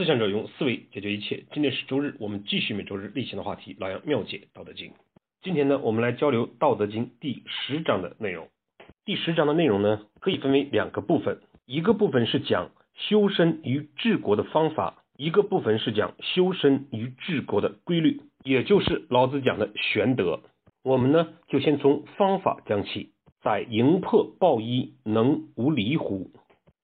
思想者用思维解决一切。今天是周日，我们继续每周日例行的话题，老杨妙解《道德经》。今天呢，我们来交流《道德经》第十章的内容。第十章的内容呢，可以分为两个部分，一个部分是讲修身于治国的方法，一个部分是讲修身于治国的规律，也就是老子讲的玄德。我们呢，就先从方法讲起。在营破抱一，能无离乎？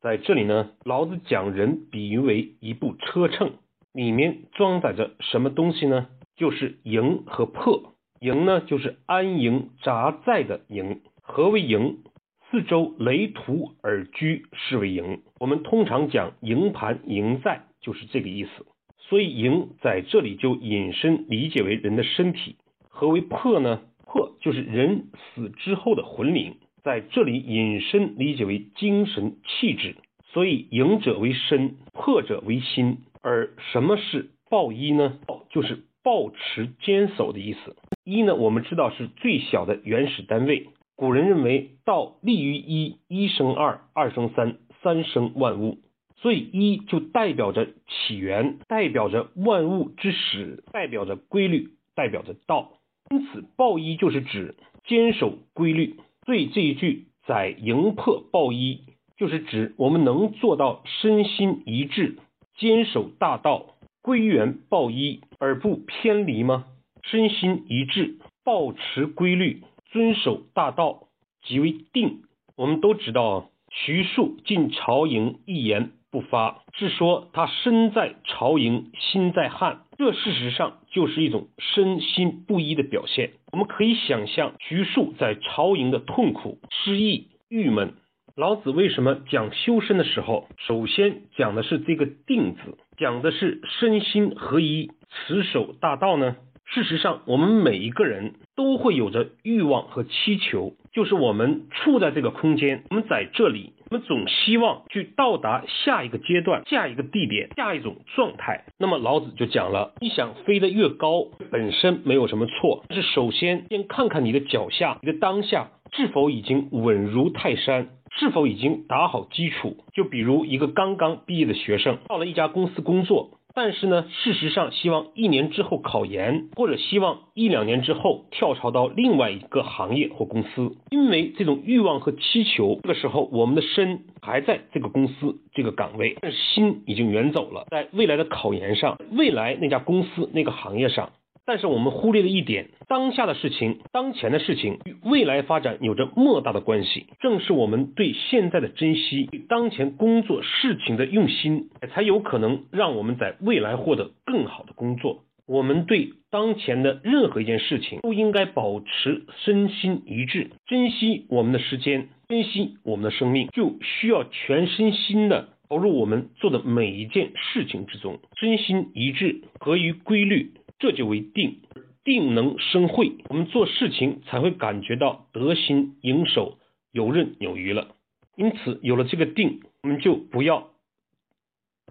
在这里呢，老子讲人比喻为一部车秤，里面装载着什么东西呢？就是营和破。营呢，就是安营扎寨的营。何为营？四周垒土而居，是为营。我们通常讲营盘、营寨，就是这个意思。所以营在这里就引申理解为人的身体。何为魄呢？魄就是人死之后的魂灵，在这里引申理解为精神气质。所以赢者为身，破者为心。而什么是抱一呢？抱就是抱持坚守的意思。一呢，我们知道是最小的原始单位。古人认为道立于一，一生二，二生三，三生万物。所以一就代表着起源，代表着万物之始，代表着规律，代表着道。因此，抱一就是指坚守规律。对这一句载营破抱一，就是指我们能做到身心一致，坚守大道，归元抱一而不偏离吗？身心一致，保持规律，遵守大道，即为定。我们都知道，徐庶进朝营，一言不发，是说他身在朝营，心在汉。这事实上就是一种身心不一的表现。我们可以想象徐庶在朝营的痛苦、失意、郁闷。老子为什么讲修身的时候，首先讲的是这个定字，讲的是身心合一、持守大道呢？事实上，我们每一个人都会有着欲望和祈求，就是我们处在这个空间，我们在这里，我们总希望去到达下一个阶段、下一个地点、下一种状态。那么老子就讲了，你想飞得越高，本身没有什么错，但是首先先看看你的脚下，你的当下是否已经稳如泰山，是否已经打好基础。就比如一个刚刚毕业的学生，到了一家公司工作。但是呢，事实上，希望一年之后考研，或者希望一两年之后跳槽到另外一个行业或公司，因为这种欲望和祈求，这个时候我们的身还在这个公司这个岗位，但是心已经远走了，在未来的考研上，未来那家公司那个行业上。但是我们忽略了一点，当下的事情、当前的事情与未来发展有着莫大的关系。正是我们对现在的珍惜、当前工作事情的用心，才有可能让我们在未来获得更好的工作。我们对当前的任何一件事情都应该保持身心一致，珍惜我们的时间，珍惜我们的生命，就需要全身心的投入我们做的每一件事情之中，身心一致，合于规律。这就为定，定能生慧，我们做事情才会感觉到得心应手、游刃有余了。因此，有了这个定，我们就不要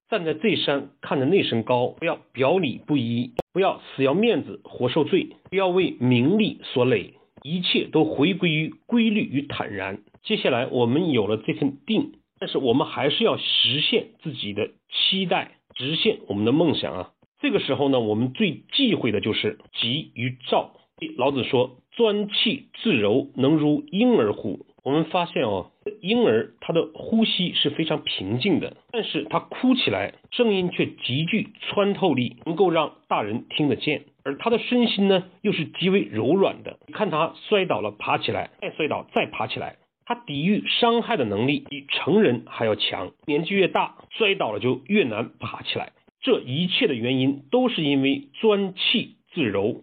站在这山看着那山高，不要表里不一，不要死要面子活受罪，不要为名利所累，一切都回归于规律与坦然。接下来，我们有了这份定，但是我们还是要实现自己的期待，实现我们的梦想啊。这个时候呢，我们最忌讳的就是急于躁。老子说：“专气自柔，能如婴儿乎？”我们发现哦，婴儿他的呼吸是非常平静的，但是他哭起来声音却极具穿透力，能够让大人听得见。而他的身心呢，又是极为柔软的。看他摔倒了，爬起来，再摔倒，再爬起来，他抵御伤害的能力比成人还要强。年纪越大，摔倒了就越难爬起来。这一切的原因都是因为专气自柔。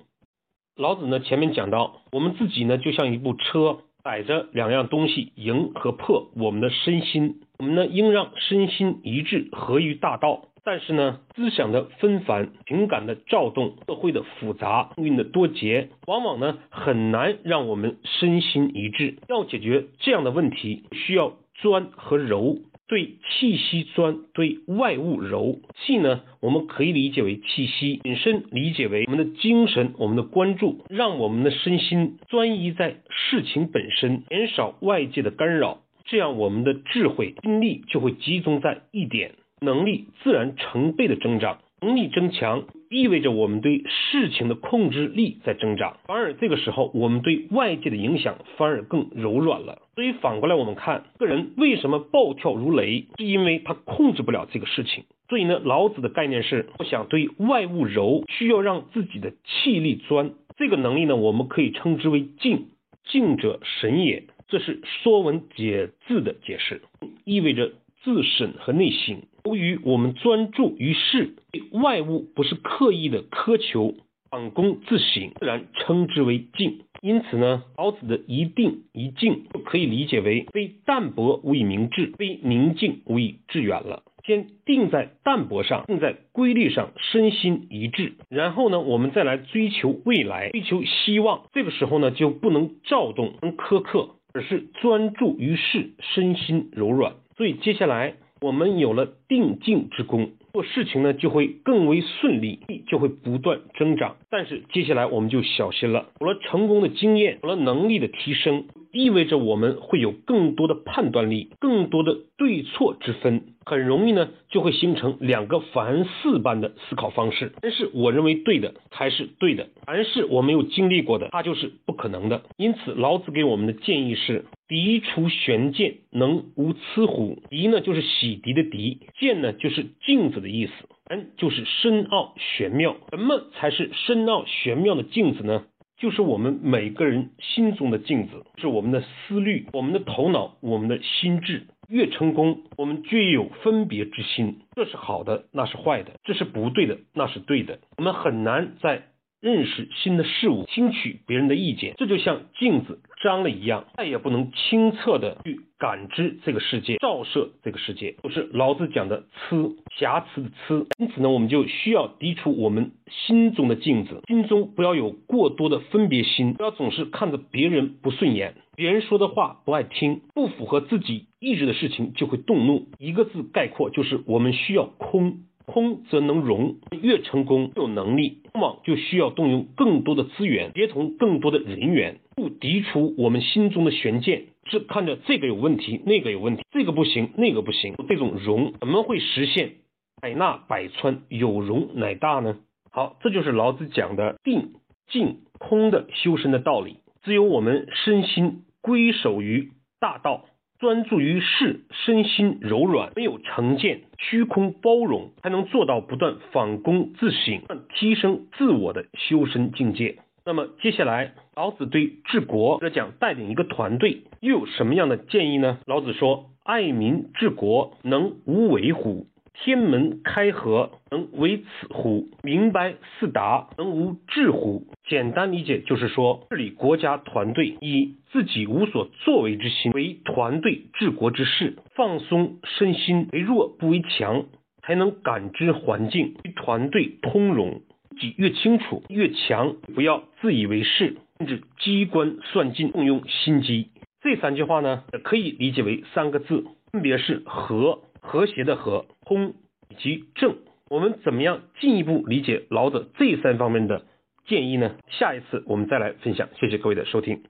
老子呢前面讲到，我们自己呢就像一部车，载着两样东西，迎和破我们的身心。我们呢应让身心一致，合于大道。但是呢，思想的纷繁，情感的躁动，社会的复杂，命运的多劫，往往呢很难让我们身心一致。要解决这样的问题，需要专和柔。对气息钻，对外物柔。气呢，我们可以理解为气息，引申理解为我们的精神，我们的关注，让我们的身心专一在事情本身，减少外界的干扰，这样我们的智慧、精力就会集中在一点。能力自然成倍的增长。能力增强意味着我们对事情的控制力在增长，反而这个时候我们对外界的影响反而更柔软了。所以反过来我们看，个人为什么暴跳如雷，是因为他控制不了这个事情。所以呢，老子的概念是，我想对外物柔，需要让自己的气力专。这个能力呢，我们可以称之为静。静者神也，这是《说文解字》的解释，意味着自审和内省。由于我们专注于事，对外物不是刻意的苛求，反躬自省，自然称之为静。因此呢，老子的一定一静就可以理解为：非淡泊无以明志，非宁静无以致远了。先定在淡泊上，定在规律上，身心一致。然后呢，我们再来追求未来，追求希望。这个时候呢，就不能躁动，能苛刻，而是专注于事，身心柔软。所以接下来。我们有了定静之功，做事情呢就会更为顺利，就会不断增长。但是接下来我们就小心了，有了成功的经验，有了能力的提升，意味着我们会有更多的判断力，更多的对错之分，很容易呢就会形成两个凡四般的思考方式。凡是我认为对的才是对的，凡是我没有经历过的，它就是不可能的。因此，老子给我们的建议是。涤除玄鉴，能无疵乎？涤呢，就是洗涤的涤；鉴呢，就是镜子的意思。玄就是深奥玄妙。什么才是深奥玄妙的镜子呢？就是我们每个人心中的镜子，是我们的思虑、我们的头脑、我们的心智。越成功，我们越有分别之心。这是好的，那是坏的；这是不对的，那是对的。我们很难在。认识新的事物，听取别人的意见，这就像镜子脏了一样，再也不能清澈的去感知这个世界，照射这个世界，就是老子讲的疵，瑕疵的疵。因此呢，我们就需要涤除我们心中的镜子，心中不要有过多的分别心，不要总是看着别人不顺眼，别人说的话不爱听，不符合自己意志的事情就会动怒。一个字概括，就是我们需要空。空则能容，越成功越有能力，往往就需要动用更多的资源，协同更多的人员，不涤除我们心中的悬念，是看着这个有问题，那个有问题，这个不行，那个不行，这种容怎么会实现采纳百川，有容乃大呢？好，这就是老子讲的定、静、空的修身的道理。只有我们身心归守于大道。专注于事，身心柔软，没有成见，虚空包容，才能做到不断反躬自省，提升自我的修身境界。那么接下来，老子对治国者讲带领一个团队，又有什么样的建议呢？老子说：“爱民治国，能无为乎？”天门开合，能为此乎？明白四达，能无智乎？简单理解就是说，治理国家团队，以自己无所作为之心为团队治国之事，放松身心，为弱不为强，才能感知环境，与团队通融。己越清楚越强，不要自以为是，甚至机关算尽，动用心机。这三句话呢，也可以理解为三个字，分别是和。和谐的和，空以及正，我们怎么样进一步理解老子这三方面的建议呢？下一次我们再来分享。谢谢各位的收听。